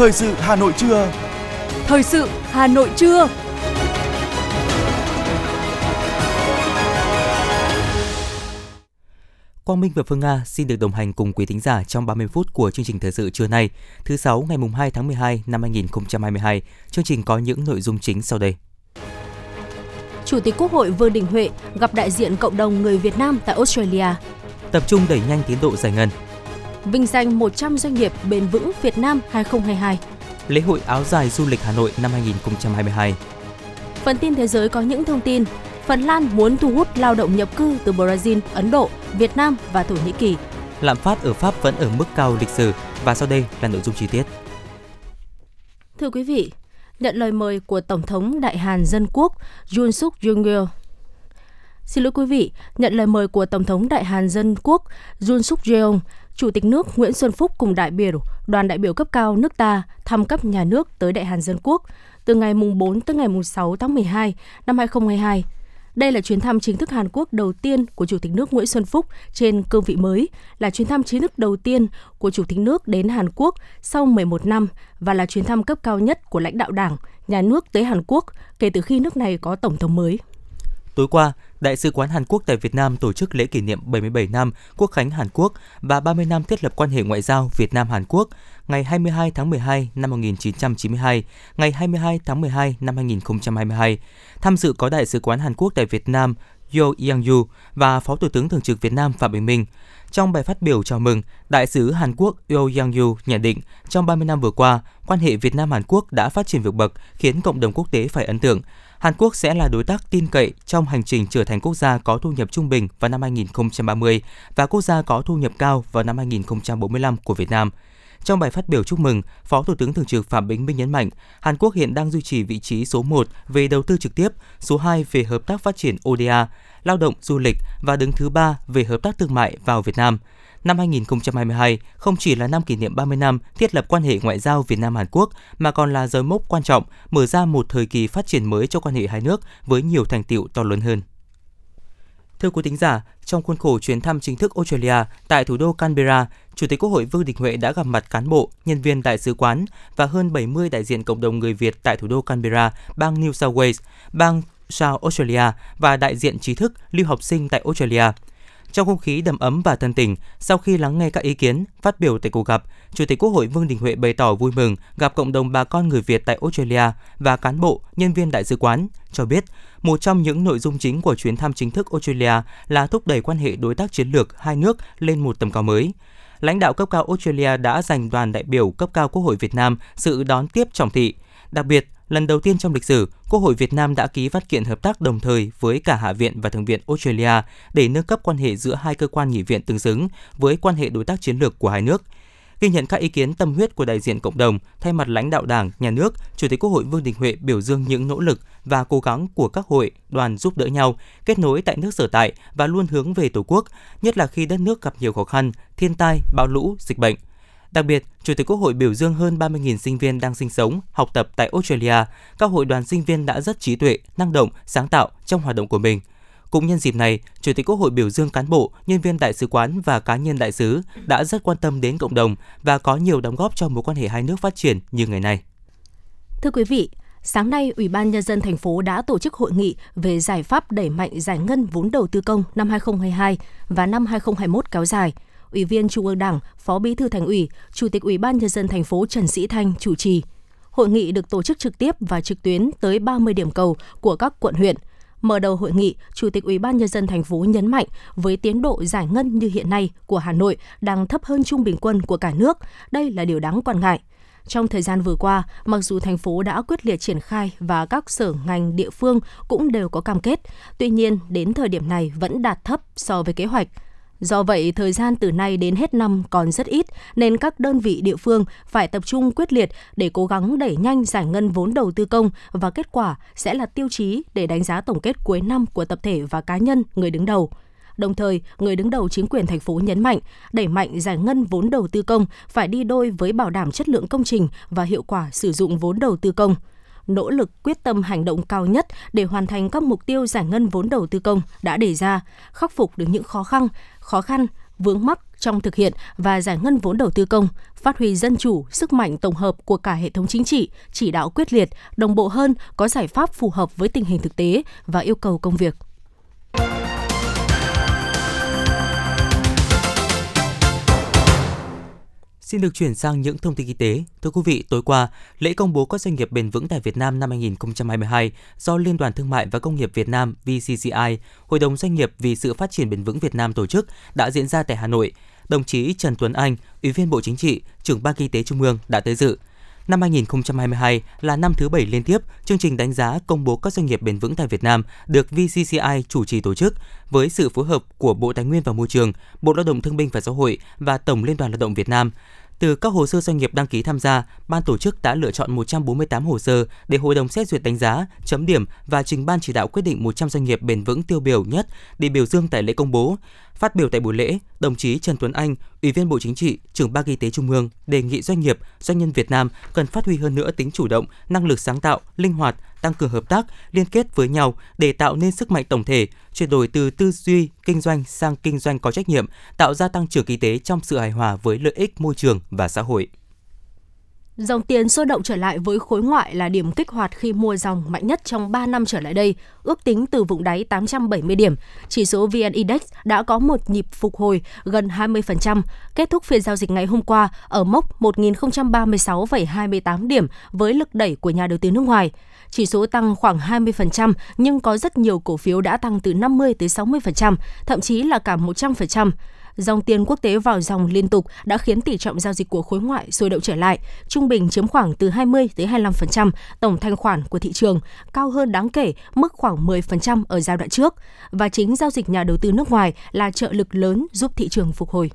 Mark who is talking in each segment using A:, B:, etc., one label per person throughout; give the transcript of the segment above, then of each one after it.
A: Thời sự Hà Nội trưa.
B: Thời sự Hà Nội trưa.
C: Quang Minh và Phương Nga xin được đồng hành cùng quý thính giả trong 30 phút của chương trình thời sự trưa nay, thứ sáu ngày mùng 2 tháng 12 năm 2022. Chương trình có những nội dung chính sau đây.
B: Chủ tịch Quốc hội Vương Đình Huệ gặp đại diện cộng đồng người Việt Nam tại Australia.
C: Tập trung đẩy nhanh tiến độ giải ngân.
B: Vinh danh 100 doanh nghiệp bền vững Việt Nam 2022.
C: Lễ hội áo dài du lịch Hà Nội năm 2022.
B: Phần tin thế giới có những thông tin Phần Lan muốn thu hút lao động nhập cư từ Brazil, Ấn Độ, Việt Nam và Thổ Nhĩ Kỳ.
C: Lạm phát ở Pháp vẫn ở mức cao lịch sử và sau đây là nội dung chi tiết.
B: Thưa quý vị, nhận lời mời của Tổng thống Đại Hàn Dân Quốc Yoon suk yeol Xin lỗi quý vị, nhận lời mời của Tổng thống Đại Hàn Dân Quốc Yoon suk yeol Chủ tịch nước Nguyễn Xuân Phúc cùng đại biểu, đoàn đại biểu cấp cao nước ta thăm cấp nhà nước tới Đại Hàn Dân Quốc từ ngày mùng 4 tới ngày mùng 6 tháng 12 năm 2022 đây là chuyến thăm chính thức Hàn Quốc đầu tiên của Chủ tịch nước Nguyễn Xuân Phúc trên cương vị mới, là chuyến thăm chính thức đầu tiên của Chủ tịch nước đến Hàn Quốc sau 11 năm và là chuyến thăm cấp cao nhất của lãnh đạo Đảng, nhà nước tới Hàn Quốc kể từ khi nước này có tổng thống mới.
C: Tối qua, Đại sứ quán Hàn Quốc tại Việt Nam tổ chức lễ kỷ niệm 77 năm Quốc khánh Hàn Quốc và 30 năm thiết lập quan hệ ngoại giao Việt Nam Hàn Quốc ngày 22 tháng 12 năm 1992, ngày 22 tháng 12 năm 2022. Tham dự có Đại sứ quán Hàn Quốc tại Việt Nam Yo Yang-yu và Phó Thủ tướng Thường trực Việt Nam Phạm Bình Minh. Trong bài phát biểu chào mừng, Đại sứ Hàn Quốc Yo Yang-yu nhận định trong 30 năm vừa qua, quan hệ Việt Nam-Hàn Quốc đã phát triển vượt bậc, khiến cộng đồng quốc tế phải ấn tượng. Hàn Quốc sẽ là đối tác tin cậy trong hành trình trở thành quốc gia có thu nhập trung bình vào năm 2030 và quốc gia có thu nhập cao vào năm 2045 của Việt Nam. Trong bài phát biểu chúc mừng, Phó Thủ tướng Thường trực Phạm Bình Minh nhấn mạnh, Hàn Quốc hiện đang duy trì vị trí số 1 về đầu tư trực tiếp, số 2 về hợp tác phát triển ODA, lao động du lịch và đứng thứ ba về hợp tác thương mại vào Việt Nam. Năm 2022 không chỉ là năm kỷ niệm 30 năm thiết lập quan hệ ngoại giao Việt Nam Hàn Quốc mà còn là dấu mốc quan trọng mở ra một thời kỳ phát triển mới cho quan hệ hai nước với nhiều thành tiệu to lớn hơn. Thưa quý thính giả, trong khuôn khổ chuyến thăm chính thức Australia tại thủ đô Canberra, Chủ tịch Quốc hội Vương Đình Huệ đã gặp mặt cán bộ, nhân viên đại sứ quán và hơn 70 đại diện cộng đồng người Việt tại thủ đô Canberra, bang New South Wales, bang South Australia và đại diện trí thức lưu học sinh tại Australia. Trong không khí đầm ấm và thân tình, sau khi lắng nghe các ý kiến, phát biểu tại cuộc gặp, Chủ tịch Quốc hội Vương Đình Huệ bày tỏ vui mừng gặp cộng đồng bà con người Việt tại Australia và cán bộ, nhân viên đại sứ quán, cho biết một trong những nội dung chính của chuyến thăm chính thức Australia là thúc đẩy quan hệ đối tác chiến lược hai nước lên một tầm cao mới lãnh đạo cấp cao Australia đã dành đoàn đại biểu cấp cao Quốc hội Việt Nam sự đón tiếp trọng thị. Đặc biệt, lần đầu tiên trong lịch sử, Quốc hội Việt Nam đã ký văn kiện hợp tác đồng thời với cả Hạ viện và Thượng viện Australia để nâng cấp quan hệ giữa hai cơ quan nghị viện tương xứng với quan hệ đối tác chiến lược của hai nước – Ghi nhận các ý kiến tâm huyết của đại diện cộng đồng, thay mặt lãnh đạo Đảng, Nhà nước, Chủ tịch Quốc hội Vương Đình Huệ biểu dương những nỗ lực và cố gắng của các hội, đoàn giúp đỡ nhau, kết nối tại nước sở tại và luôn hướng về Tổ quốc, nhất là khi đất nước gặp nhiều khó khăn, thiên tai, bão lũ, dịch bệnh. Đặc biệt, Chủ tịch Quốc hội biểu dương hơn 30.000 sinh viên đang sinh sống, học tập tại Australia. Các hội đoàn sinh viên đã rất trí tuệ, năng động, sáng tạo trong hoạt động của mình – cũng nhân dịp này, Chủ tịch Quốc hội biểu dương cán bộ, nhân viên đại sứ quán và cá nhân đại sứ đã rất quan tâm đến cộng đồng và có nhiều đóng góp cho mối quan hệ hai nước phát triển như ngày nay.
B: Thưa quý vị, Sáng nay, Ủy ban Nhân dân thành phố đã tổ chức hội nghị về giải pháp đẩy mạnh giải ngân vốn đầu tư công năm 2022 và năm 2021 kéo dài. Ủy viên Trung ương Đảng, Phó Bí thư Thành ủy, Chủ tịch Ủy ban Nhân dân thành phố Trần Sĩ Thanh chủ trì. Hội nghị được tổ chức trực tiếp và trực tuyến tới 30 điểm cầu của các quận huyện – Mở đầu hội nghị, Chủ tịch Ủy ban nhân dân thành phố nhấn mạnh với tiến độ giải ngân như hiện nay của Hà Nội đang thấp hơn trung bình quân của cả nước, đây là điều đáng quan ngại. Trong thời gian vừa qua, mặc dù thành phố đã quyết liệt triển khai và các sở ngành địa phương cũng đều có cam kết, tuy nhiên đến thời điểm này vẫn đạt thấp so với kế hoạch. Do vậy, thời gian từ nay đến hết năm còn rất ít, nên các đơn vị địa phương phải tập trung quyết liệt để cố gắng đẩy nhanh giải ngân vốn đầu tư công và kết quả sẽ là tiêu chí để đánh giá tổng kết cuối năm của tập thể và cá nhân người đứng đầu. Đồng thời, người đứng đầu chính quyền thành phố nhấn mạnh, đẩy mạnh giải ngân vốn đầu tư công phải đi đôi với bảo đảm chất lượng công trình và hiệu quả sử dụng vốn đầu tư công nỗ lực quyết tâm hành động cao nhất để hoàn thành các mục tiêu giải ngân vốn đầu tư công đã đề ra, khắc phục được những khó khăn, khó khăn vướng mắc trong thực hiện và giải ngân vốn đầu tư công, phát huy dân chủ, sức mạnh tổng hợp của cả hệ thống chính trị, chỉ đạo quyết liệt, đồng bộ hơn, có giải pháp phù hợp với tình hình thực tế và yêu cầu công việc.
C: Xin được chuyển sang những thông tin y tế. Thưa quý vị, tối qua, lễ công bố các doanh nghiệp bền vững tại Việt Nam năm 2022 do Liên đoàn Thương mại và Công nghiệp Việt Nam VCCI, Hội đồng Doanh nghiệp vì sự phát triển bền vững Việt Nam tổ chức đã diễn ra tại Hà Nội. Đồng chí Trần Tuấn Anh, Ủy viên Bộ Chính trị, trưởng Ban Kinh tế Trung ương đã tới dự. Năm 2022 là năm thứ bảy liên tiếp, chương trình đánh giá công bố các doanh nghiệp bền vững tại Việt Nam được VCCI chủ trì tổ chức với sự phối hợp của Bộ Tài nguyên và Môi trường, Bộ Lao động Thương binh và Xã hội và Tổng Liên đoàn Lao động Việt Nam. Từ các hồ sơ doanh nghiệp đăng ký tham gia, ban tổ chức đã lựa chọn 148 hồ sơ để hội đồng xét duyệt đánh giá, chấm điểm và trình ban chỉ đạo quyết định 100 doanh nghiệp bền vững tiêu biểu nhất để biểu dương tại lễ công bố. Phát biểu tại buổi lễ, đồng chí Trần Tuấn Anh, Ủy viên Bộ Chính trị, trưởng Ban Y tế Trung ương đề nghị doanh nghiệp, doanh nhân Việt Nam cần phát huy hơn nữa tính chủ động, năng lực sáng tạo, linh hoạt, tăng cường hợp tác, liên kết với nhau để tạo nên sức mạnh tổng thể, chuyển đổi từ tư duy kinh doanh sang kinh doanh có trách nhiệm, tạo ra tăng trưởng kinh tế trong sự hài hòa với lợi ích môi trường và xã hội.
B: Dòng tiền sôi động trở lại với khối ngoại là điểm kích hoạt khi mua dòng mạnh nhất trong 3 năm trở lại đây, ước tính từ vùng đáy 870 điểm. Chỉ số VN Index đã có một nhịp phục hồi gần 20%, kết thúc phiên giao dịch ngày hôm qua ở mốc 1036,28 điểm với lực đẩy của nhà đầu tư nước ngoài. Chỉ số tăng khoảng 20% nhưng có rất nhiều cổ phiếu đã tăng từ 50 tới 60%, thậm chí là cả 100% dòng tiền quốc tế vào dòng liên tục đã khiến tỷ trọng giao dịch của khối ngoại sôi động trở lại, trung bình chiếm khoảng từ 20 tới 25% tổng thanh khoản của thị trường, cao hơn đáng kể mức khoảng 10% ở giai đoạn trước và chính giao dịch nhà đầu tư nước ngoài là trợ lực lớn giúp thị trường phục hồi.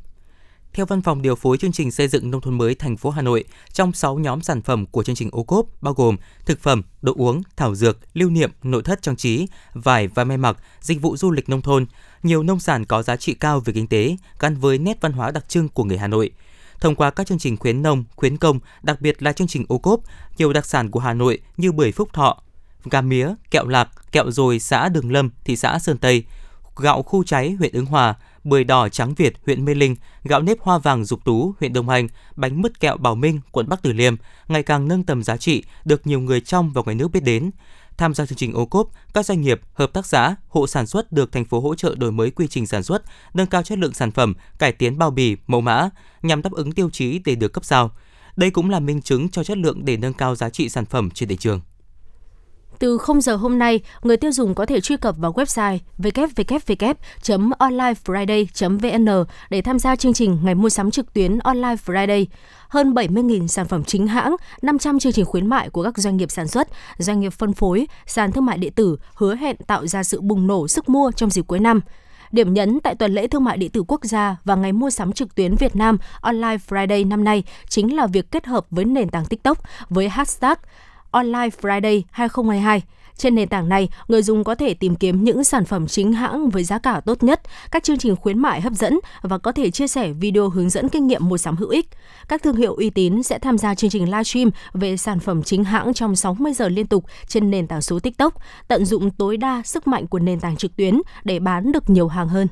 C: Theo Văn phòng điều phối chương trình xây dựng nông thôn mới thành phố Hà Nội, trong 6 nhóm sản phẩm của chương trình ô cốp bao gồm thực phẩm, đồ uống, thảo dược, lưu niệm, nội thất trang trí, vải và may mặc, dịch vụ du lịch nông thôn, nhiều nông sản có giá trị cao về kinh tế gắn với nét văn hóa đặc trưng của người Hà Nội. Thông qua các chương trình khuyến nông, khuyến công, đặc biệt là chương trình ô cốp, nhiều đặc sản của Hà Nội như bưởi phúc thọ, gà mía, kẹo lạc, kẹo dồi xã Đường Lâm, thị xã Sơn Tây, gạo khu cháy huyện Ứng Hòa, bưởi đỏ trắng Việt huyện Mê Linh, gạo nếp hoa vàng Dục Tú huyện Đông Hành, bánh mứt kẹo Bảo Minh quận Bắc Từ Liêm ngày càng nâng tầm giá trị, được nhiều người trong và ngoài nước biết đến. Tham gia chương trình ô cốp, các doanh nghiệp, hợp tác xã, hộ sản xuất được thành phố hỗ trợ đổi mới quy trình sản xuất, nâng cao chất lượng sản phẩm, cải tiến bao bì, mẫu mã nhằm đáp ứng tiêu chí để được cấp sao. Đây cũng là minh chứng cho chất lượng để nâng cao giá trị sản phẩm trên thị trường.
B: Từ 0 giờ hôm nay, người tiêu dùng có thể truy cập vào website www.onlinefriday.vn để tham gia chương trình Ngày mua sắm trực tuyến Online Friday. Hơn 70.000 sản phẩm chính hãng, 500 chương trình khuyến mại của các doanh nghiệp sản xuất, doanh nghiệp phân phối, sàn thương mại điện tử hứa hẹn tạo ra sự bùng nổ sức mua trong dịp cuối năm. Điểm nhấn tại tuần lễ thương mại điện tử quốc gia và ngày mua sắm trực tuyến Việt Nam Online Friday năm nay chính là việc kết hợp với nền tảng TikTok với hashtag Online Friday 2022. Trên nền tảng này, người dùng có thể tìm kiếm những sản phẩm chính hãng với giá cả tốt nhất, các chương trình khuyến mại hấp dẫn và có thể chia sẻ video hướng dẫn kinh nghiệm mua sắm hữu ích. Các thương hiệu uy tín sẽ tham gia chương trình livestream về sản phẩm chính hãng trong 60 giờ liên tục trên nền tảng số TikTok, tận dụng tối đa sức mạnh của nền tảng trực tuyến để bán được nhiều hàng hơn.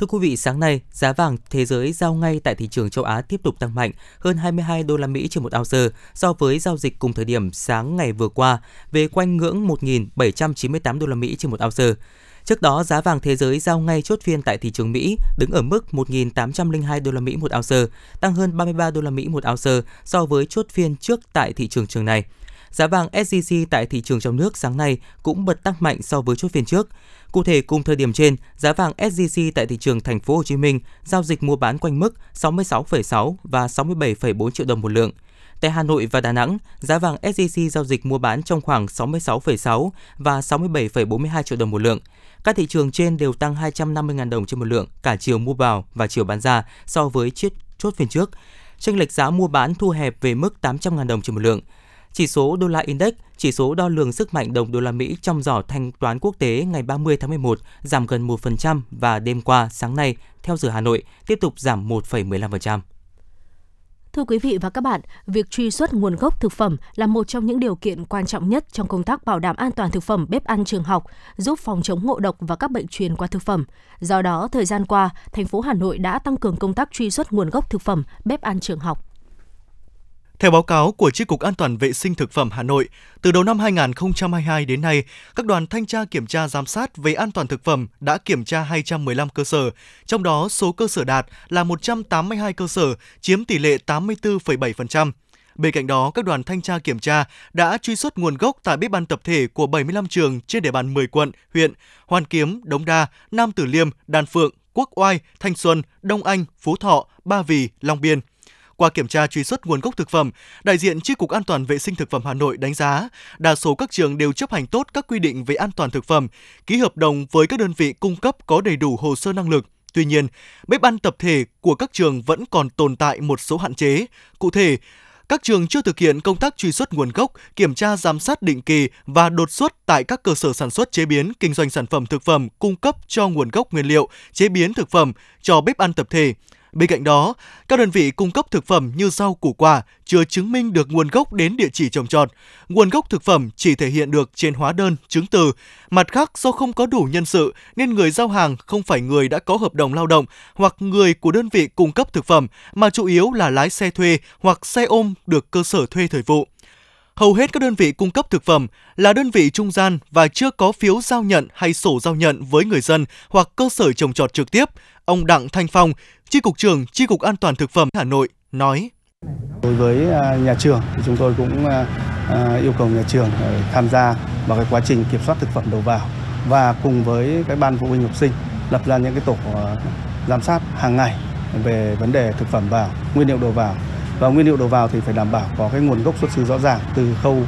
C: Thưa quý vị, sáng nay, giá vàng thế giới giao ngay tại thị trường châu Á tiếp tục tăng mạnh, hơn 22 đô la Mỹ trên một ounce so với giao dịch cùng thời điểm sáng ngày vừa qua, về quanh ngưỡng 1.798 đô la Mỹ trên một ounce. Trước đó, giá vàng thế giới giao ngay chốt phiên tại thị trường Mỹ đứng ở mức 1.802 đô la Mỹ một ounce, tăng hơn 33 đô la Mỹ một ounce so với chốt phiên trước tại thị trường trường này. Giá vàng SJC tại thị trường trong nước sáng nay cũng bật tăng mạnh so với chốt phiên trước. Cụ thể cùng thời điểm trên, giá vàng SJC tại thị trường thành phố Hồ Chí Minh giao dịch mua bán quanh mức 66,6 và 67,4 triệu đồng một lượng. Tại Hà Nội và Đà Nẵng, giá vàng SJC giao dịch mua bán trong khoảng 66,6 và 67,42 triệu đồng một lượng. Các thị trường trên đều tăng 250.000 đồng trên một lượng cả chiều mua vào và chiều bán ra so với chiết chốt phiên trước. Chênh lệch giá mua bán thu hẹp về mức 800.000 đồng trên một lượng. Chỉ số đô la index, chỉ số đo lường sức mạnh đồng đô la Mỹ trong giỏ thanh toán quốc tế ngày 30 tháng 11 giảm gần 1% và đêm qua sáng nay theo giờ Hà Nội tiếp tục giảm 1,15%.
B: Thưa quý vị và các bạn, việc truy xuất nguồn gốc thực phẩm là một trong những điều kiện quan trọng nhất trong công tác bảo đảm an toàn thực phẩm bếp ăn trường học, giúp phòng chống ngộ độc và các bệnh truyền qua thực phẩm. Do đó, thời gian qua, thành phố Hà Nội đã tăng cường công tác truy xuất nguồn gốc thực phẩm bếp ăn trường học.
A: Theo báo cáo của Chi cục An toàn vệ sinh thực phẩm Hà Nội, từ đầu năm 2022 đến nay, các đoàn thanh tra kiểm tra giám sát về an toàn thực phẩm đã kiểm tra 215 cơ sở, trong đó số cơ sở đạt là 182 cơ sở, chiếm tỷ lệ 84,7%. Bên cạnh đó, các đoàn thanh tra kiểm tra đã truy xuất nguồn gốc tại bếp ăn tập thể của 75 trường trên địa bàn 10 quận, huyện, Hoàn Kiếm, Đống Đa, Nam Tử Liêm, Đan Phượng, Quốc Oai, Thanh Xuân, Đông Anh, Phú Thọ, Ba Vì, Long Biên. Qua kiểm tra truy xuất nguồn gốc thực phẩm, đại diện Chi cục An toàn vệ sinh thực phẩm Hà Nội đánh giá, đa số các trường đều chấp hành tốt các quy định về an toàn thực phẩm, ký hợp đồng với các đơn vị cung cấp có đầy đủ hồ sơ năng lực. Tuy nhiên, bếp ăn tập thể của các trường vẫn còn tồn tại một số hạn chế. Cụ thể, các trường chưa thực hiện công tác truy xuất nguồn gốc, kiểm tra giám sát định kỳ và đột xuất tại các cơ sở sản xuất chế biến, kinh doanh sản phẩm thực phẩm cung cấp cho nguồn gốc nguyên liệu, chế biến thực phẩm cho bếp ăn tập thể. Bên cạnh đó, các đơn vị cung cấp thực phẩm như rau củ quả chưa chứng minh được nguồn gốc đến địa chỉ trồng trọt. Nguồn gốc thực phẩm chỉ thể hiện được trên hóa đơn, chứng từ. Mặt khác, do không có đủ nhân sự nên người giao hàng không phải người đã có hợp đồng lao động hoặc người của đơn vị cung cấp thực phẩm mà chủ yếu là lái xe thuê hoặc xe ôm được cơ sở thuê thời vụ hầu hết các đơn vị cung cấp thực phẩm là đơn vị trung gian và chưa có phiếu giao nhận hay sổ giao nhận với người dân hoặc cơ sở trồng trọt trực tiếp. Ông Đặng Thanh Phong, Chi cục trưởng Chi cục An toàn thực phẩm Hà Nội nói:
D: Đối với à, nhà trường thì chúng tôi cũng à, à, yêu cầu nhà trường tham gia vào cái quá trình kiểm soát thực phẩm đầu vào và cùng với cái ban phụ huynh học sinh lập ra những cái tổ giám sát hàng ngày về vấn đề thực phẩm vào, nguyên liệu đầu vào và nguyên liệu đầu vào thì phải đảm bảo có cái nguồn gốc xuất xứ rõ ràng từ khâu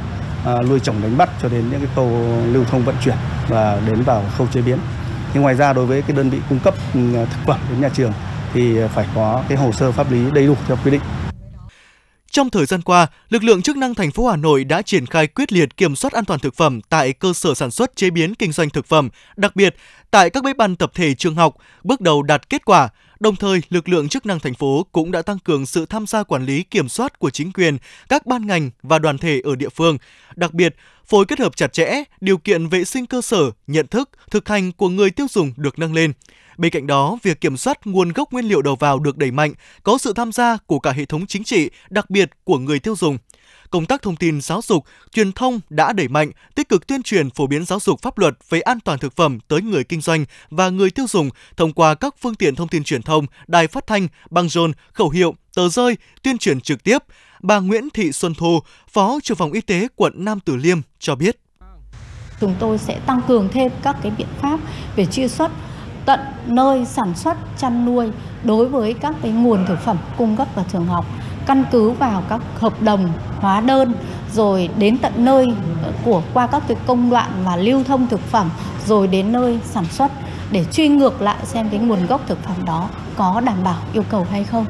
D: nuôi trồng đánh bắt cho đến những cái khâu lưu thông vận chuyển và đến vào khâu chế biến. thì ngoài ra đối với cái đơn vị cung cấp ừ, thực phẩm đến nhà trường thì phải có cái hồ sơ pháp lý đầy đủ theo quy định.
A: Trong thời gian qua, lực lượng chức năng thành phố Hà Nội đã triển khai quyết liệt kiểm soát an toàn thực phẩm tại cơ sở sản xuất chế biến kinh doanh thực phẩm, đặc biệt tại các bếp ăn tập thể trường học, bước đầu đạt kết quả. Đồng thời, lực lượng chức năng thành phố cũng đã tăng cường sự tham gia quản lý kiểm soát của chính quyền, các ban ngành và đoàn thể ở địa phương. Đặc biệt, phối kết hợp chặt chẽ, điều kiện vệ sinh cơ sở, nhận thức, thực hành của người tiêu dùng được nâng lên. Bên cạnh đó, việc kiểm soát nguồn gốc nguyên liệu đầu vào được đẩy mạnh, có sự tham gia của cả hệ thống chính trị, đặc biệt của người tiêu dùng. Công tác thông tin giáo dục, truyền thông đã đẩy mạnh, tích cực tuyên truyền phổ biến giáo dục pháp luật về an toàn thực phẩm tới người kinh doanh và người tiêu dùng thông qua các phương tiện thông tin truyền thông, đài phát thanh, băng rôn, khẩu hiệu, tờ rơi, tuyên truyền trực tiếp. Bà Nguyễn Thị Xuân Thu, Phó trưởng phòng y tế quận Nam Từ Liêm cho biết.
E: Chúng tôi sẽ tăng cường thêm các cái biện pháp về truy xuất tận nơi sản xuất, chăn nuôi đối với các cái nguồn thực phẩm cung cấp vào trường học, căn cứ vào các hợp đồng hóa đơn, rồi đến tận nơi ờ, của, qua các cái công đoạn mà lưu thông thực phẩm, rồi đến nơi sản xuất để truy ngược lại xem cái nguồn gốc thực phẩm đó có đảm bảo yêu cầu hay không.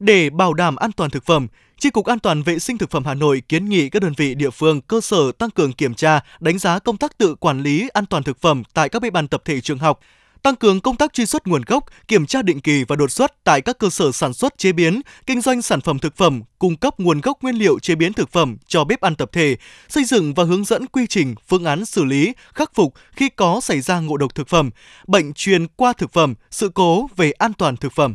A: Để bảo đảm an toàn thực phẩm, Chi cục An toàn vệ sinh thực phẩm Hà Nội kiến nghị các đơn vị địa phương, cơ sở tăng cường kiểm tra, đánh giá công tác tự quản lý an toàn thực phẩm tại các bếp ăn tập thể trường học, tăng cường công tác truy xuất nguồn gốc, kiểm tra định kỳ và đột xuất tại các cơ sở sản xuất chế biến, kinh doanh sản phẩm thực phẩm, cung cấp nguồn gốc nguyên liệu chế biến thực phẩm cho bếp ăn tập thể, xây dựng và hướng dẫn quy trình, phương án xử lý, khắc phục khi có xảy ra ngộ độc thực phẩm, bệnh truyền qua thực phẩm, sự cố về an toàn thực phẩm.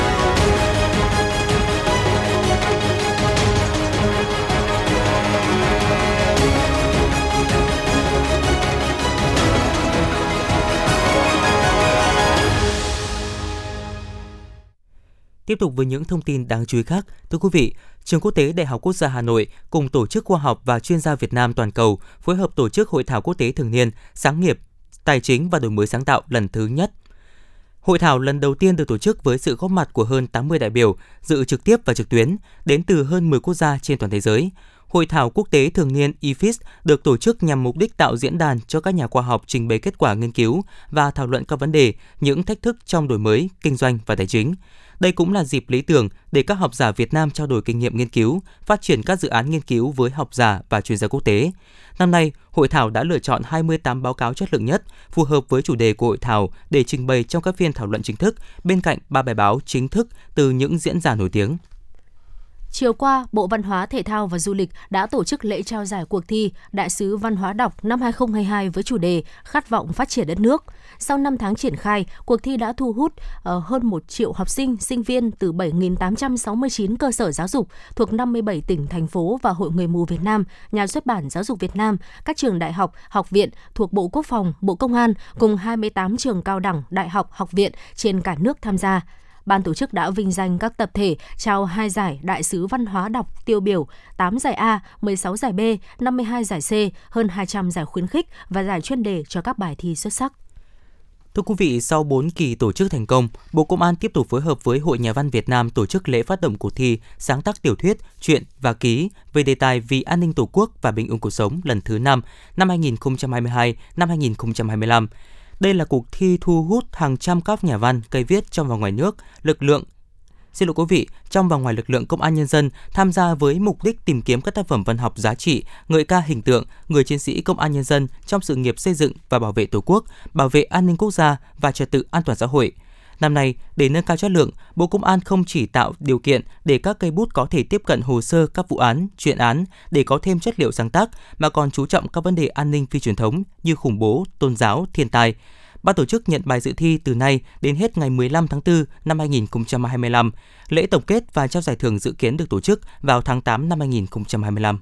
C: Tiếp tục với những thông tin đáng chú ý khác, thưa quý vị, Trường Quốc tế Đại học Quốc gia Hà Nội cùng Tổ chức Khoa học và Chuyên gia Việt Nam toàn cầu phối hợp tổ chức Hội thảo quốc tế thường niên Sáng nghiệp, Tài chính và đổi mới sáng tạo lần thứ nhất. Hội thảo lần đầu tiên được tổ chức với sự góp mặt của hơn 80 đại biểu dự trực tiếp và trực tuyến đến từ hơn 10 quốc gia trên toàn thế giới. Hội thảo quốc tế thường niên IFIS được tổ chức nhằm mục đích tạo diễn đàn cho các nhà khoa học trình bày kết quả nghiên cứu và thảo luận các vấn đề, những thách thức trong đổi mới, kinh doanh và tài chính đây cũng là dịp lý tưởng để các học giả Việt Nam trao đổi kinh nghiệm nghiên cứu, phát triển các dự án nghiên cứu với học giả và chuyên gia quốc tế. Năm nay, hội thảo đã lựa chọn 28 báo cáo chất lượng nhất, phù hợp với chủ đề của hội thảo để trình bày trong các phiên thảo luận chính thức, bên cạnh ba bài báo chính thức từ những diễn giả nổi tiếng.
B: Chiều qua, Bộ Văn hóa, Thể thao và Du lịch đã tổ chức lễ trao giải cuộc thi Đại sứ Văn hóa đọc năm 2022 với chủ đề Khát vọng phát triển đất nước. Sau 5 tháng triển khai, cuộc thi đã thu hút ờ, hơn 1 triệu học sinh, sinh viên từ 7.869 cơ sở giáo dục thuộc 57 tỉnh, thành phố và Hội Người mù Việt Nam, Nhà xuất bản Giáo dục Việt Nam, các trường đại học, học viện thuộc Bộ Quốc phòng, Bộ Công an cùng 28 trường cao đẳng, đại học, học viện trên cả nước tham gia ban tổ chức đã vinh danh các tập thể trao 2 giải Đại sứ văn hóa đọc tiêu biểu, 8 giải A, 16 giải B, 52 giải C, hơn 200 giải khuyến khích và giải chuyên đề cho các bài thi xuất sắc.
C: Thưa quý vị, sau 4 kỳ tổ chức thành công, Bộ Công an tiếp tục phối hợp với Hội Nhà văn Việt Nam tổ chức lễ phát động cuộc thi sáng tác tiểu thuyết, truyện và ký về đề tài vì an ninh Tổ quốc và bình ổn cuộc sống lần thứ 5 năm 2022 năm 2025. Đây là cuộc thi thu hút hàng trăm các nhà văn, cây viết trong và ngoài nước, lực lượng Xin lỗi quý vị, trong và ngoài lực lượng công an nhân dân tham gia với mục đích tìm kiếm các tác phẩm văn học giá trị, ngợi ca hình tượng người chiến sĩ công an nhân dân trong sự nghiệp xây dựng và bảo vệ Tổ quốc, bảo vệ an ninh quốc gia và trật tự an toàn xã hội. Năm nay, để nâng cao chất lượng, Bộ Công an không chỉ tạo điều kiện để các cây bút có thể tiếp cận hồ sơ các vụ án, chuyện án để có thêm chất liệu sáng tác, mà còn chú trọng các vấn đề an ninh phi truyền thống như khủng bố, tôn giáo, thiên tai. Ban tổ chức nhận bài dự thi từ nay đến hết ngày 15 tháng 4 năm 2025. Lễ tổng kết và trao giải thưởng dự kiến được tổ chức vào tháng 8 năm 2025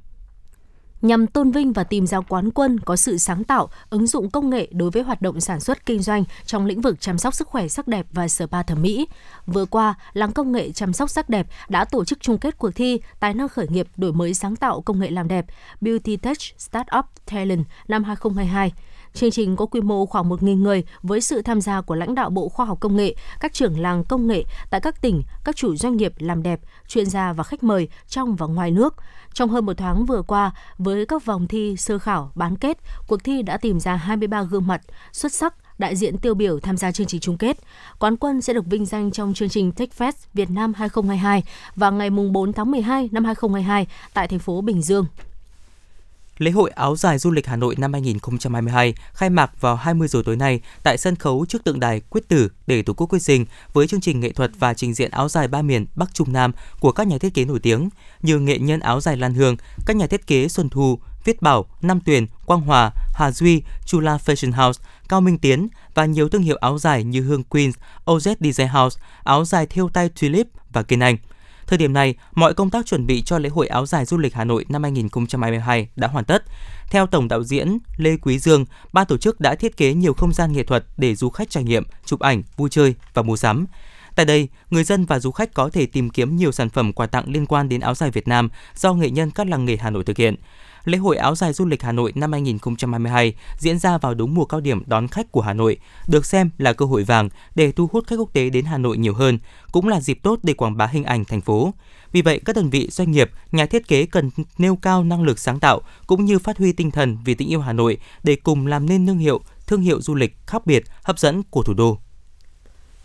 B: nhằm tôn vinh và tìm ra quán quân có sự sáng tạo, ứng dụng công nghệ đối với hoạt động sản xuất kinh doanh trong lĩnh vực chăm sóc sức khỏe sắc đẹp và spa thẩm mỹ. Vừa qua, làng công nghệ chăm sóc sắc đẹp đã tổ chức chung kết cuộc thi Tài năng khởi nghiệp đổi mới sáng tạo công nghệ làm đẹp Beauty Tech Startup Talent năm 2022. Chương trình có quy mô khoảng 1.000 người với sự tham gia của lãnh đạo Bộ Khoa học Công nghệ, các trưởng làng công nghệ tại các tỉnh, các chủ doanh nghiệp làm đẹp, chuyên gia và khách mời trong và ngoài nước. Trong hơn một tháng vừa qua, với các vòng thi sơ khảo, bán kết, cuộc thi đã tìm ra 23 gương mặt xuất sắc đại diện tiêu biểu tham gia chương trình chung kết. Quán quân sẽ được vinh danh trong chương trình TechFest Việt Nam 2022 vào ngày 4 tháng 12 năm 2022 tại thành phố Bình Dương.
C: Lễ hội áo dài du lịch Hà Nội năm 2022 khai mạc vào 20 giờ tối nay tại sân khấu trước tượng đài Quyết Tử để Tổ quốc quyết sinh với chương trình nghệ thuật và trình diễn áo dài ba miền Bắc Trung Nam của các nhà thiết kế nổi tiếng như nghệ nhân áo dài Lan Hương, các nhà thiết kế Xuân Thu, Viết Bảo, Nam Tuyền, Quang Hòa, Hà Duy, Chula Fashion House, Cao Minh Tiến và nhiều thương hiệu áo dài như Hương Queens, OZ Design House, áo dài thêu tay Tulip và Kiên Anh. Thời điểm này, mọi công tác chuẩn bị cho lễ hội áo dài du lịch Hà Nội năm 2022 đã hoàn tất. Theo tổng đạo diễn Lê Quý Dương, ban tổ chức đã thiết kế nhiều không gian nghệ thuật để du khách trải nghiệm, chụp ảnh, vui chơi và mua sắm. Tại đây, người dân và du khách có thể tìm kiếm nhiều sản phẩm quà tặng liên quan đến áo dài Việt Nam do nghệ nhân các làng nghề Hà Nội thực hiện. Lễ hội áo dài du lịch Hà Nội năm 2022 diễn ra vào đúng mùa cao điểm đón khách của Hà Nội, được xem là cơ hội vàng để thu hút khách quốc tế đến Hà Nội nhiều hơn, cũng là dịp tốt để quảng bá hình ảnh thành phố. Vì vậy, các đơn vị doanh nghiệp, nhà thiết kế cần nêu cao năng lực sáng tạo cũng như phát huy tinh thần vì tình yêu Hà Nội để cùng làm nên thương hiệu, thương hiệu du lịch khác biệt, hấp dẫn của thủ đô.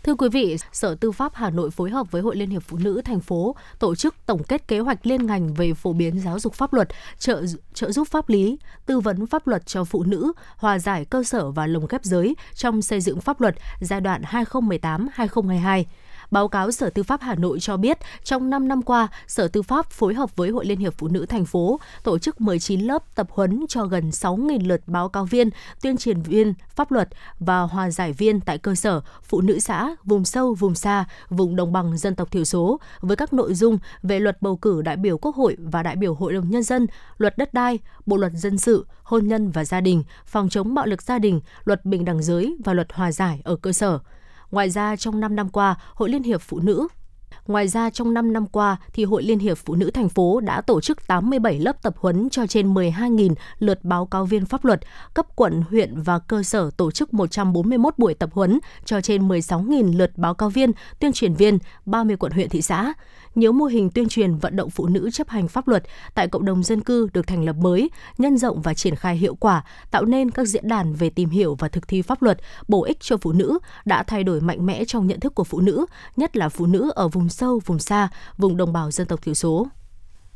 B: Thưa quý vị, Sở Tư pháp Hà Nội phối hợp với Hội Liên hiệp Phụ nữ thành phố tổ chức tổng kết kế hoạch liên ngành về phổ biến giáo dục pháp luật, trợ trợ giúp pháp lý, tư vấn pháp luật cho phụ nữ, hòa giải cơ sở và lồng ghép giới trong xây dựng pháp luật giai đoạn 2018-2022. Báo cáo Sở Tư pháp Hà Nội cho biết, trong 5 năm qua, Sở Tư pháp phối hợp với Hội Liên hiệp Phụ nữ thành phố tổ chức 19 lớp tập huấn cho gần 6.000 lượt báo cáo viên, tuyên truyền viên pháp luật và hòa giải viên tại cơ sở, phụ nữ xã, vùng sâu, vùng xa, vùng đồng bằng dân tộc thiểu số với các nội dung về luật bầu cử đại biểu Quốc hội và đại biểu Hội đồng Nhân dân, luật đất đai, bộ luật dân sự, hôn nhân và gia đình, phòng chống bạo lực gia đình, luật bình đẳng giới và luật hòa giải ở cơ sở. Ngoài ra, trong 5 năm qua, Hội Liên hiệp Phụ nữ Ngoài ra, trong 5 năm qua, thì Hội Liên hiệp Phụ nữ thành phố đã tổ chức 87 lớp tập huấn cho trên 12.000 lượt báo cáo viên pháp luật, cấp quận, huyện và cơ sở tổ chức 141 buổi tập huấn cho trên 16.000 lượt báo cáo viên, tuyên truyền viên, 30 quận huyện thị xã nhiều mô hình tuyên truyền vận động phụ nữ chấp hành pháp luật tại cộng đồng dân cư được thành lập mới, nhân rộng và triển khai hiệu quả, tạo nên các diễn đàn về tìm hiểu và thực thi pháp luật bổ ích cho phụ nữ đã thay đổi mạnh mẽ trong nhận thức của phụ nữ, nhất là phụ nữ ở vùng sâu, vùng xa, vùng đồng bào dân tộc thiểu số.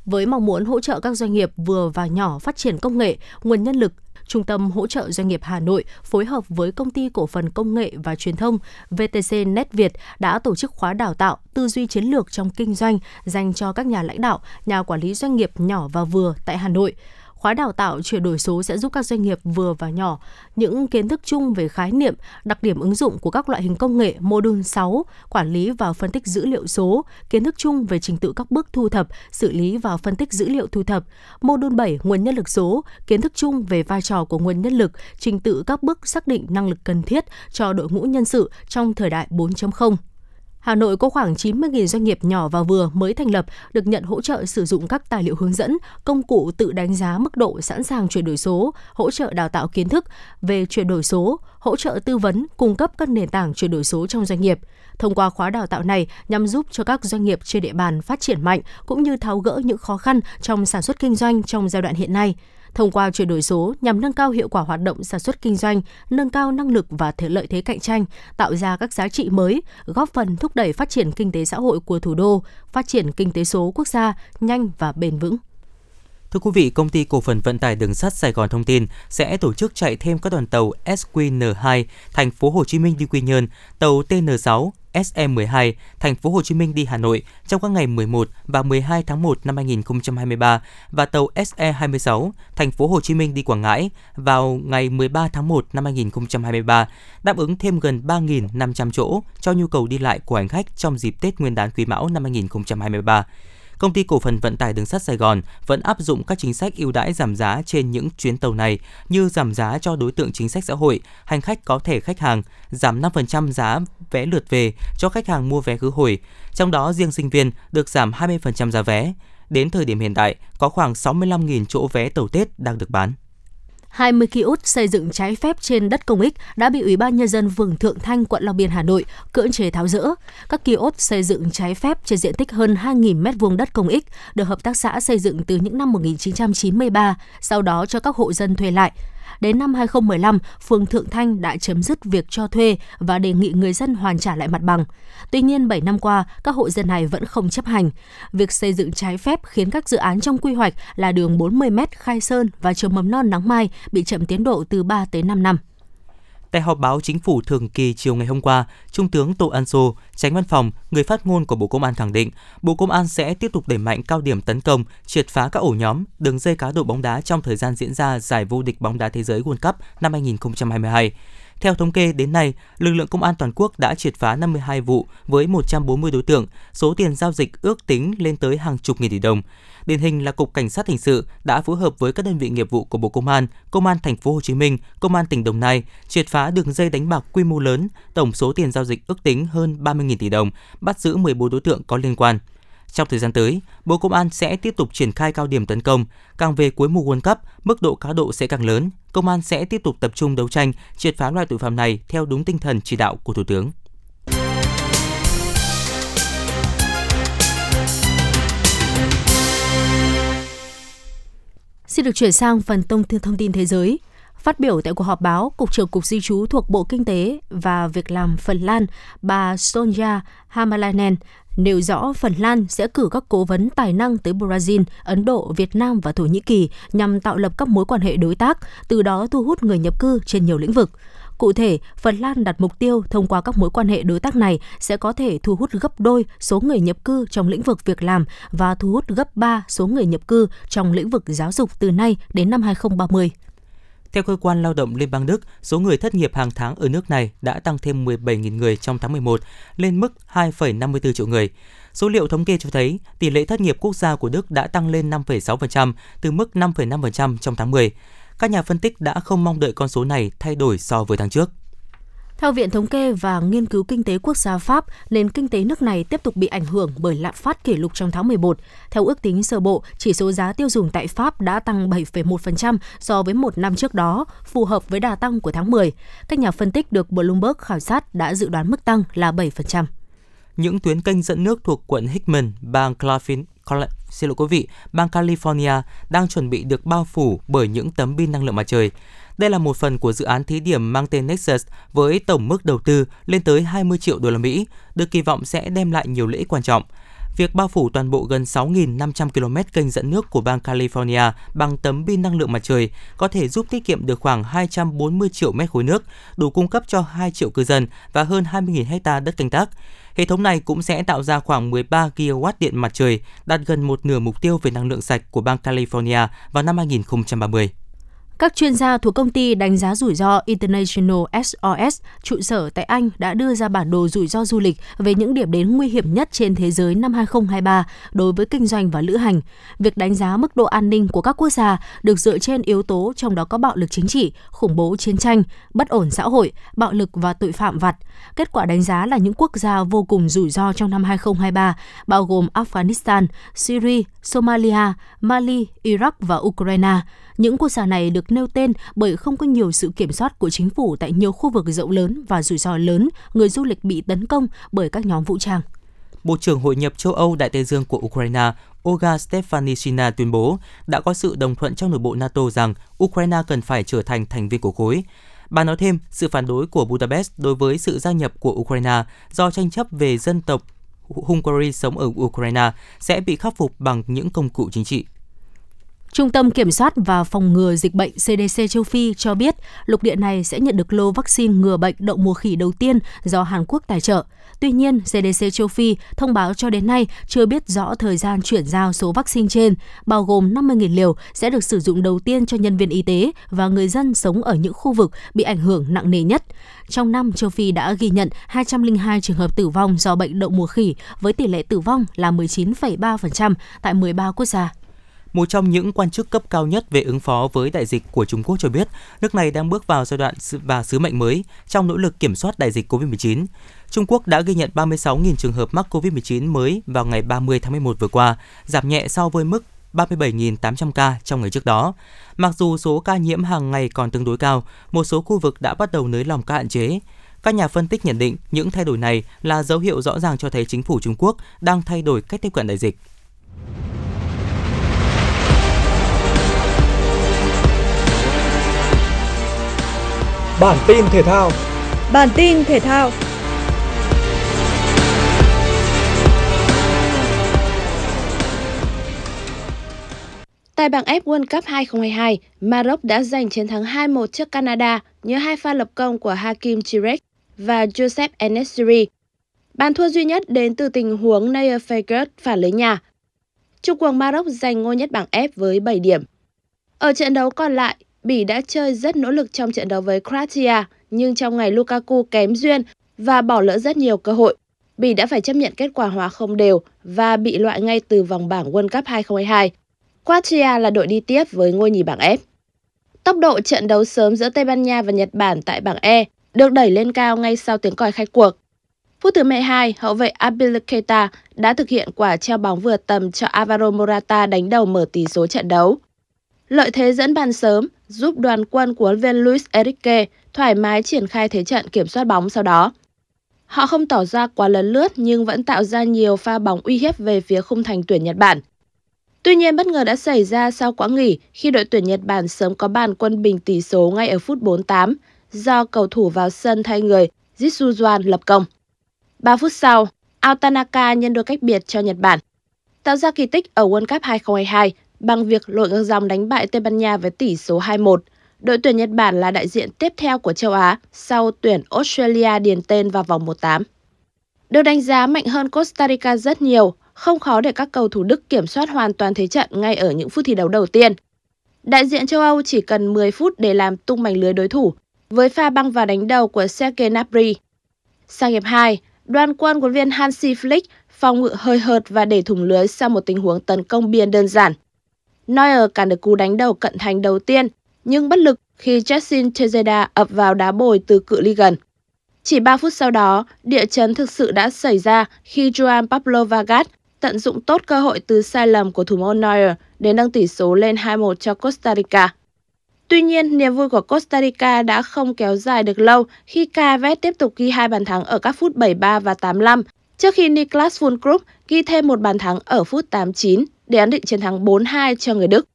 B: Với mong muốn hỗ trợ các doanh nghiệp vừa và nhỏ phát triển công nghệ, nguồn nhân lực, Trung tâm Hỗ trợ Doanh nghiệp Hà Nội phối hợp với Công ty Cổ phần Công nghệ và Truyền thông VTC Net Việt đã tổ chức khóa đào tạo tư duy chiến lược trong kinh doanh dành cho các nhà lãnh đạo, nhà quản lý doanh nghiệp nhỏ và vừa tại Hà Nội. Khóa đào tạo chuyển đổi số sẽ giúp các doanh nghiệp vừa và nhỏ những kiến thức chung về khái niệm, đặc điểm ứng dụng của các loại hình công nghệ Module 6, quản lý và phân tích dữ liệu số, kiến thức chung về trình tự các bước thu thập, xử lý và phân tích dữ liệu thu thập. Module 7, nguồn nhân lực số, kiến thức chung về vai trò của nguồn nhân lực, trình tự các bước xác định năng lực cần thiết cho đội ngũ nhân sự trong thời đại 4.0. Hà Nội có khoảng 90.000 doanh nghiệp nhỏ và vừa mới thành lập được nhận hỗ trợ sử dụng các tài liệu hướng dẫn, công cụ tự đánh giá mức độ sẵn sàng chuyển đổi số, hỗ trợ đào tạo kiến thức về chuyển đổi số, hỗ trợ tư vấn, cung cấp các nền tảng chuyển đổi số trong doanh nghiệp. Thông qua khóa đào tạo này nhằm giúp cho các doanh nghiệp trên địa bàn phát triển mạnh cũng như tháo gỡ những khó khăn trong sản xuất kinh doanh trong giai đoạn hiện nay thông qua chuyển đổi số nhằm nâng cao hiệu quả hoạt động sản xuất kinh doanh, nâng cao năng lực và thể lợi thế cạnh tranh, tạo ra các giá trị mới, góp phần thúc đẩy phát triển kinh tế xã hội của thủ đô, phát triển kinh tế số quốc gia nhanh và bền vững.
C: Thưa quý vị, công ty cổ phần vận tải đường sắt Sài Gòn thông tin sẽ tổ chức chạy thêm các đoàn tàu SQN2 thành phố Hồ Chí Minh đi Quy Nhơn, tàu TN6 SE12 thành phố Hồ Chí Minh đi Hà Nội trong các ngày 11 và 12 tháng 1 năm 2023 và tàu SE26 thành phố Hồ Chí Minh đi Quảng Ngãi vào ngày 13 tháng 1 năm 2023, đáp ứng thêm gần 3.500 chỗ cho nhu cầu đi lại của hành khách trong dịp Tết Nguyên đán Quý Mão năm 2023 công ty cổ phần vận tải đường sắt Sài Gòn vẫn áp dụng các chính sách ưu đãi giảm giá trên những chuyến tàu này như giảm giá cho đối tượng chính sách xã hội, hành khách có thể khách hàng, giảm 5% giá vé lượt về cho khách hàng mua vé khứ hồi. Trong đó riêng sinh viên được giảm 20% giá vé. Đến thời điểm hiện tại, có khoảng 65.000 chỗ vé tàu Tết đang được bán.
B: 20 kiosk xây dựng trái phép trên đất công ích đã bị Ủy ban Nhân dân phường Thượng Thanh, quận Long Biên, Hà Nội cưỡng chế tháo rỡ. Các kiosk xây dựng trái phép trên diện tích hơn 2.000 m2 đất công ích được hợp tác xã xây dựng từ những năm 1993, sau đó cho các hộ dân thuê lại. Đến năm 2015, phường Thượng Thanh đã chấm dứt việc cho thuê và đề nghị người dân hoàn trả lại mặt bằng. Tuy nhiên, 7 năm qua, các hộ dân này vẫn không chấp hành. Việc xây dựng trái phép khiến các dự án trong quy hoạch là đường 40m Khai Sơn và trường mầm non Nắng Mai bị chậm tiến độ từ 3 tới 5 năm.
C: Tại họp báo chính phủ thường kỳ chiều ngày hôm qua, Trung tướng Tô Ân Sô, tránh văn phòng, người phát ngôn của Bộ Công an khẳng định, Bộ Công an sẽ tiếp tục đẩy mạnh cao điểm tấn công, triệt phá các ổ nhóm, đường dây cá độ bóng đá trong thời gian diễn ra giải vô địch bóng đá thế giới World Cup năm 2022. Theo thống kê đến nay, lực lượng công an toàn quốc đã triệt phá 52 vụ với 140 đối tượng, số tiền giao dịch ước tính lên tới hàng chục nghìn tỷ đồng. Điển hình là Cục Cảnh sát hình sự đã phối hợp với các đơn vị nghiệp vụ của Bộ Công an, Công an thành phố Hồ Chí Minh, Công an tỉnh Đồng Nai triệt phá đường dây đánh bạc quy mô lớn, tổng số tiền giao dịch ước tính hơn 30.000 tỷ đồng, bắt giữ 14 đối tượng có liên quan. Trong thời gian tới, Bộ Công an sẽ tiếp tục triển khai cao điểm tấn công. Càng về cuối mùa World Cup, mức độ cá độ sẽ càng lớn. Công an sẽ tiếp tục tập trung đấu tranh, triệt phá loại tội phạm này theo đúng tinh thần chỉ đạo của Thủ tướng.
B: Xin được chuyển sang phần thông thông tin thế giới. Phát biểu tại cuộc họp báo, Cục trưởng Cục Di trú thuộc Bộ Kinh tế và Việc làm Phần Lan, bà Sonja Hamalainen nêu rõ Phần Lan sẽ cử các cố vấn tài năng tới Brazil, Ấn Độ, Việt Nam và Thổ Nhĩ Kỳ nhằm tạo lập các mối quan hệ đối tác, từ đó thu hút người nhập cư trên nhiều lĩnh vực. Cụ thể, Phần Lan đặt mục tiêu thông qua các mối quan hệ đối tác này sẽ có thể thu hút gấp đôi số người nhập cư trong lĩnh vực việc làm và thu hút gấp 3 số người nhập cư trong lĩnh vực giáo dục từ nay đến năm 2030.
C: Theo cơ quan lao động Liên bang Đức, số người thất nghiệp hàng tháng ở nước này đã tăng thêm 17.000 người trong tháng 11 lên mức 2,54 triệu người. Số liệu thống kê cho thấy tỷ lệ thất nghiệp quốc gia của Đức đã tăng lên 5,6% từ mức 5,5% trong tháng 10. Các nhà phân tích đã không mong đợi con số này thay đổi so với tháng trước.
B: Theo Viện Thống kê và Nghiên cứu Kinh tế Quốc gia Pháp, nền kinh tế nước này tiếp tục bị ảnh hưởng bởi lạm phát kỷ lục trong tháng 11. Theo ước tính sơ bộ, chỉ số giá tiêu dùng tại Pháp đã tăng 7,1% so với một năm trước đó, phù hợp với đà tăng của tháng 10. Các nhà phân tích được Bloomberg khảo sát đã dự đoán mức tăng là 7%.
C: những tuyến kênh dẫn nước thuộc quận Hickman, bang Clarfin, xin lỗi quý vị, bang California đang chuẩn bị được bao phủ bởi những tấm pin năng lượng mặt trời. Đây là một phần của dự án thí điểm mang tên Nexus với tổng mức đầu tư lên tới 20 triệu đô la Mỹ, được kỳ vọng sẽ đem lại nhiều lợi ích quan trọng. Việc bao phủ toàn bộ gần 6.500 km kênh dẫn nước của bang California bằng tấm pin năng lượng mặt trời có thể giúp tiết kiệm được khoảng 240 triệu mét khối nước, đủ cung cấp cho 2 triệu cư dân và hơn 20.000 hecta đất canh tác. Hệ thống này cũng sẽ tạo ra khoảng 13 GW điện mặt trời, đạt gần một nửa mục tiêu về năng lượng sạch của bang California vào năm 2030.
B: Các chuyên gia thuộc công ty đánh giá rủi ro International SOS trụ sở tại Anh đã đưa ra bản đồ rủi ro du lịch về những điểm đến nguy hiểm nhất trên thế giới năm 2023 đối với kinh doanh và lữ hành. Việc đánh giá mức độ an ninh của các quốc gia được dựa trên yếu tố trong đó có bạo lực chính trị, khủng bố chiến tranh, bất ổn xã hội, bạo lực và tội phạm vặt. Kết quả đánh giá là những quốc gia vô cùng rủi ro trong năm 2023, bao gồm Afghanistan, Syria, Somalia, Mali, Iraq và Ukraine. Những quốc gia này được nêu tên bởi không có nhiều sự kiểm soát của chính phủ tại nhiều khu vực rộng lớn và rủi ro lớn, người du lịch bị tấn công bởi các nhóm vũ trang.
C: Bộ trưởng Hội nhập châu Âu Đại Tây Dương của Ukraine Olga Stefanishina tuyên bố đã có sự đồng thuận trong nội bộ NATO rằng Ukraine cần phải trở thành thành viên của khối. Bà nói thêm, sự phản đối của Budapest đối với sự gia nhập của Ukraine do tranh chấp về dân tộc Hungary sống ở Ukraine sẽ bị khắc phục bằng những công cụ chính trị.
B: Trung tâm Kiểm soát và Phòng ngừa Dịch bệnh CDC châu Phi cho biết lục địa này sẽ nhận được lô vaccine ngừa bệnh đậu mùa khỉ đầu tiên do Hàn Quốc tài trợ. Tuy nhiên, CDC châu Phi thông báo cho đến nay chưa biết rõ thời gian chuyển giao số vaccine trên, bao gồm 50.000 liều sẽ được sử dụng đầu tiên cho nhân viên y tế và người dân sống ở những khu vực bị ảnh hưởng nặng nề nhất. Trong năm, châu Phi đã ghi nhận 202 trường hợp tử vong do bệnh đậu mùa khỉ với tỷ lệ tử vong là 19,3% tại 13 quốc gia.
C: Một trong những quan chức cấp cao nhất về ứng phó với đại dịch của Trung Quốc cho biết, nước này đang bước vào giai đoạn và sứ mệnh mới trong nỗ lực kiểm soát đại dịch COVID-19. Trung Quốc đã ghi nhận 36.000 trường hợp mắc COVID-19 mới vào ngày 30 tháng 11 vừa qua, giảm nhẹ so với mức 37.800 ca trong ngày trước đó. Mặc dù số ca nhiễm hàng ngày còn tương đối cao, một số khu vực đã bắt đầu nới lỏng các hạn chế. Các nhà phân tích nhận định những thay đổi này là dấu hiệu rõ ràng cho thấy chính phủ Trung Quốc đang thay đổi cách tiếp cận đại dịch.
F: Bản tin thể thao.
G: Bản tin thể thao.
H: Tại bảng F World Cup 2022, Maroc đã giành chiến thắng 2-1 trước Canada nhờ hai pha lập công của Hakim Ziyech và Joseph Enesiri. Bàn thua duy nhất đến từ tình huống Nayer Fager phản lưới nhà. Trung quân Maroc giành ngôi nhất bảng F với 7 điểm. Ở trận đấu còn lại, Bỉ đã chơi rất nỗ lực trong trận đấu với Croatia, nhưng trong ngày Lukaku kém duyên và bỏ lỡ rất nhiều cơ hội. Bỉ đã phải chấp nhận kết quả hòa không đều và bị loại ngay từ vòng bảng World Cup 2022. Croatia là đội đi tiếp với ngôi nhì bảng F. Tốc độ trận đấu sớm giữa Tây Ban Nha và Nhật Bản tại bảng E được đẩy lên cao ngay sau tiếng còi khai cuộc. Phút thứ 12, hậu vệ Abil Keita đã thực hiện quả treo bóng vừa tầm cho Alvaro Morata đánh đầu mở tỷ số trận đấu. Lợi thế dẫn bàn sớm giúp đoàn quân của viên Luis Enrique thoải mái triển khai thế trận kiểm soát bóng sau đó. Họ không tỏ ra quá lấn lướt nhưng vẫn tạo ra nhiều pha bóng uy hiếp về phía khung thành tuyển Nhật Bản. Tuy nhiên bất ngờ đã xảy ra sau quãng nghỉ khi đội tuyển Nhật Bản sớm có bàn quân bình tỷ số ngay ở phút 48 do cầu thủ vào sân thay người Jitsuzuan lập công. 3 phút sau, Altanaka nhân đôi cách biệt cho Nhật Bản, tạo ra kỳ tích ở World Cup 2022 bằng việc lội ngược dòng đánh bại Tây Ban Nha với tỷ số 2-1. Đội tuyển Nhật Bản là đại diện tiếp theo của châu Á sau tuyển Australia điền tên vào vòng 1-8. Được đánh giá mạnh hơn Costa Rica rất nhiều, không khó để các cầu thủ Đức kiểm soát hoàn toàn thế trận ngay ở những phút thi đấu đầu tiên. Đại diện châu Âu chỉ cần 10 phút để làm tung mảnh lưới đối thủ, với pha băng vào đánh đầu của Sergei Gnabry. Sang hiệp 2, đoàn quân của viên Hansi Flick phòng ngự hơi hợt và để thủng lưới sau một tình huống tấn công biên đơn giản. Neuer cản được cú đánh đầu cận thành đầu tiên, nhưng bất lực khi Jackson Tejeda ập vào đá bồi từ cự ly gần. Chỉ 3 phút sau đó, địa chấn thực sự đã xảy ra khi Juan Pablo Vargas tận dụng tốt cơ hội từ sai lầm của thủ môn Neuer để nâng tỷ số lên 2-1 cho Costa Rica. Tuy nhiên, niềm vui của Costa Rica đã không kéo dài được lâu khi Cavet tiếp tục ghi hai bàn thắng ở các phút 73 và 85, trước khi Niklas Füllkrug ghi thêm một bàn thắng ở phút 89 để ấn định chiến thắng 4-2 cho người Đức.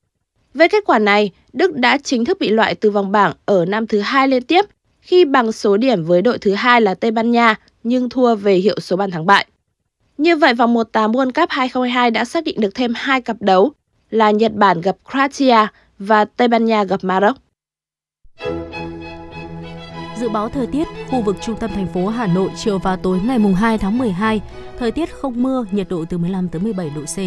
H: Với kết quả này, Đức đã chính thức bị loại từ vòng bảng ở năm thứ hai liên tiếp khi bằng số điểm với đội thứ hai là Tây Ban Nha nhưng thua về hiệu số bàn thắng bại. Như vậy, vòng 1-8 World Cup 2022 đã xác định được thêm hai cặp đấu là Nhật Bản gặp Croatia và Tây Ban Nha gặp Maroc.
B: Dự báo thời tiết, khu vực trung tâm thành phố Hà Nội chiều và tối ngày mùng 2 tháng 12, thời tiết không mưa, nhiệt độ từ 15 tới 17 độ C.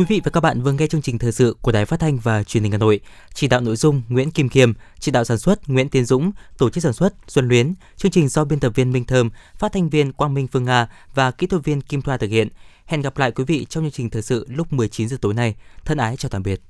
C: Quý vị và các bạn vừa nghe chương trình thời sự của Đài Phát thanh và Truyền hình Hà Nội. Chỉ đạo nội dung Nguyễn Kim Khiêm, chỉ đạo sản xuất Nguyễn Tiến Dũng, tổ chức sản xuất Xuân Luyến. Chương trình do biên tập viên Minh Thơm, phát thanh viên Quang Minh Phương Nga và kỹ thuật viên Kim Thoa thực hiện. Hẹn gặp lại quý vị trong chương trình thời sự lúc 19 giờ tối nay. Thân ái chào tạm biệt.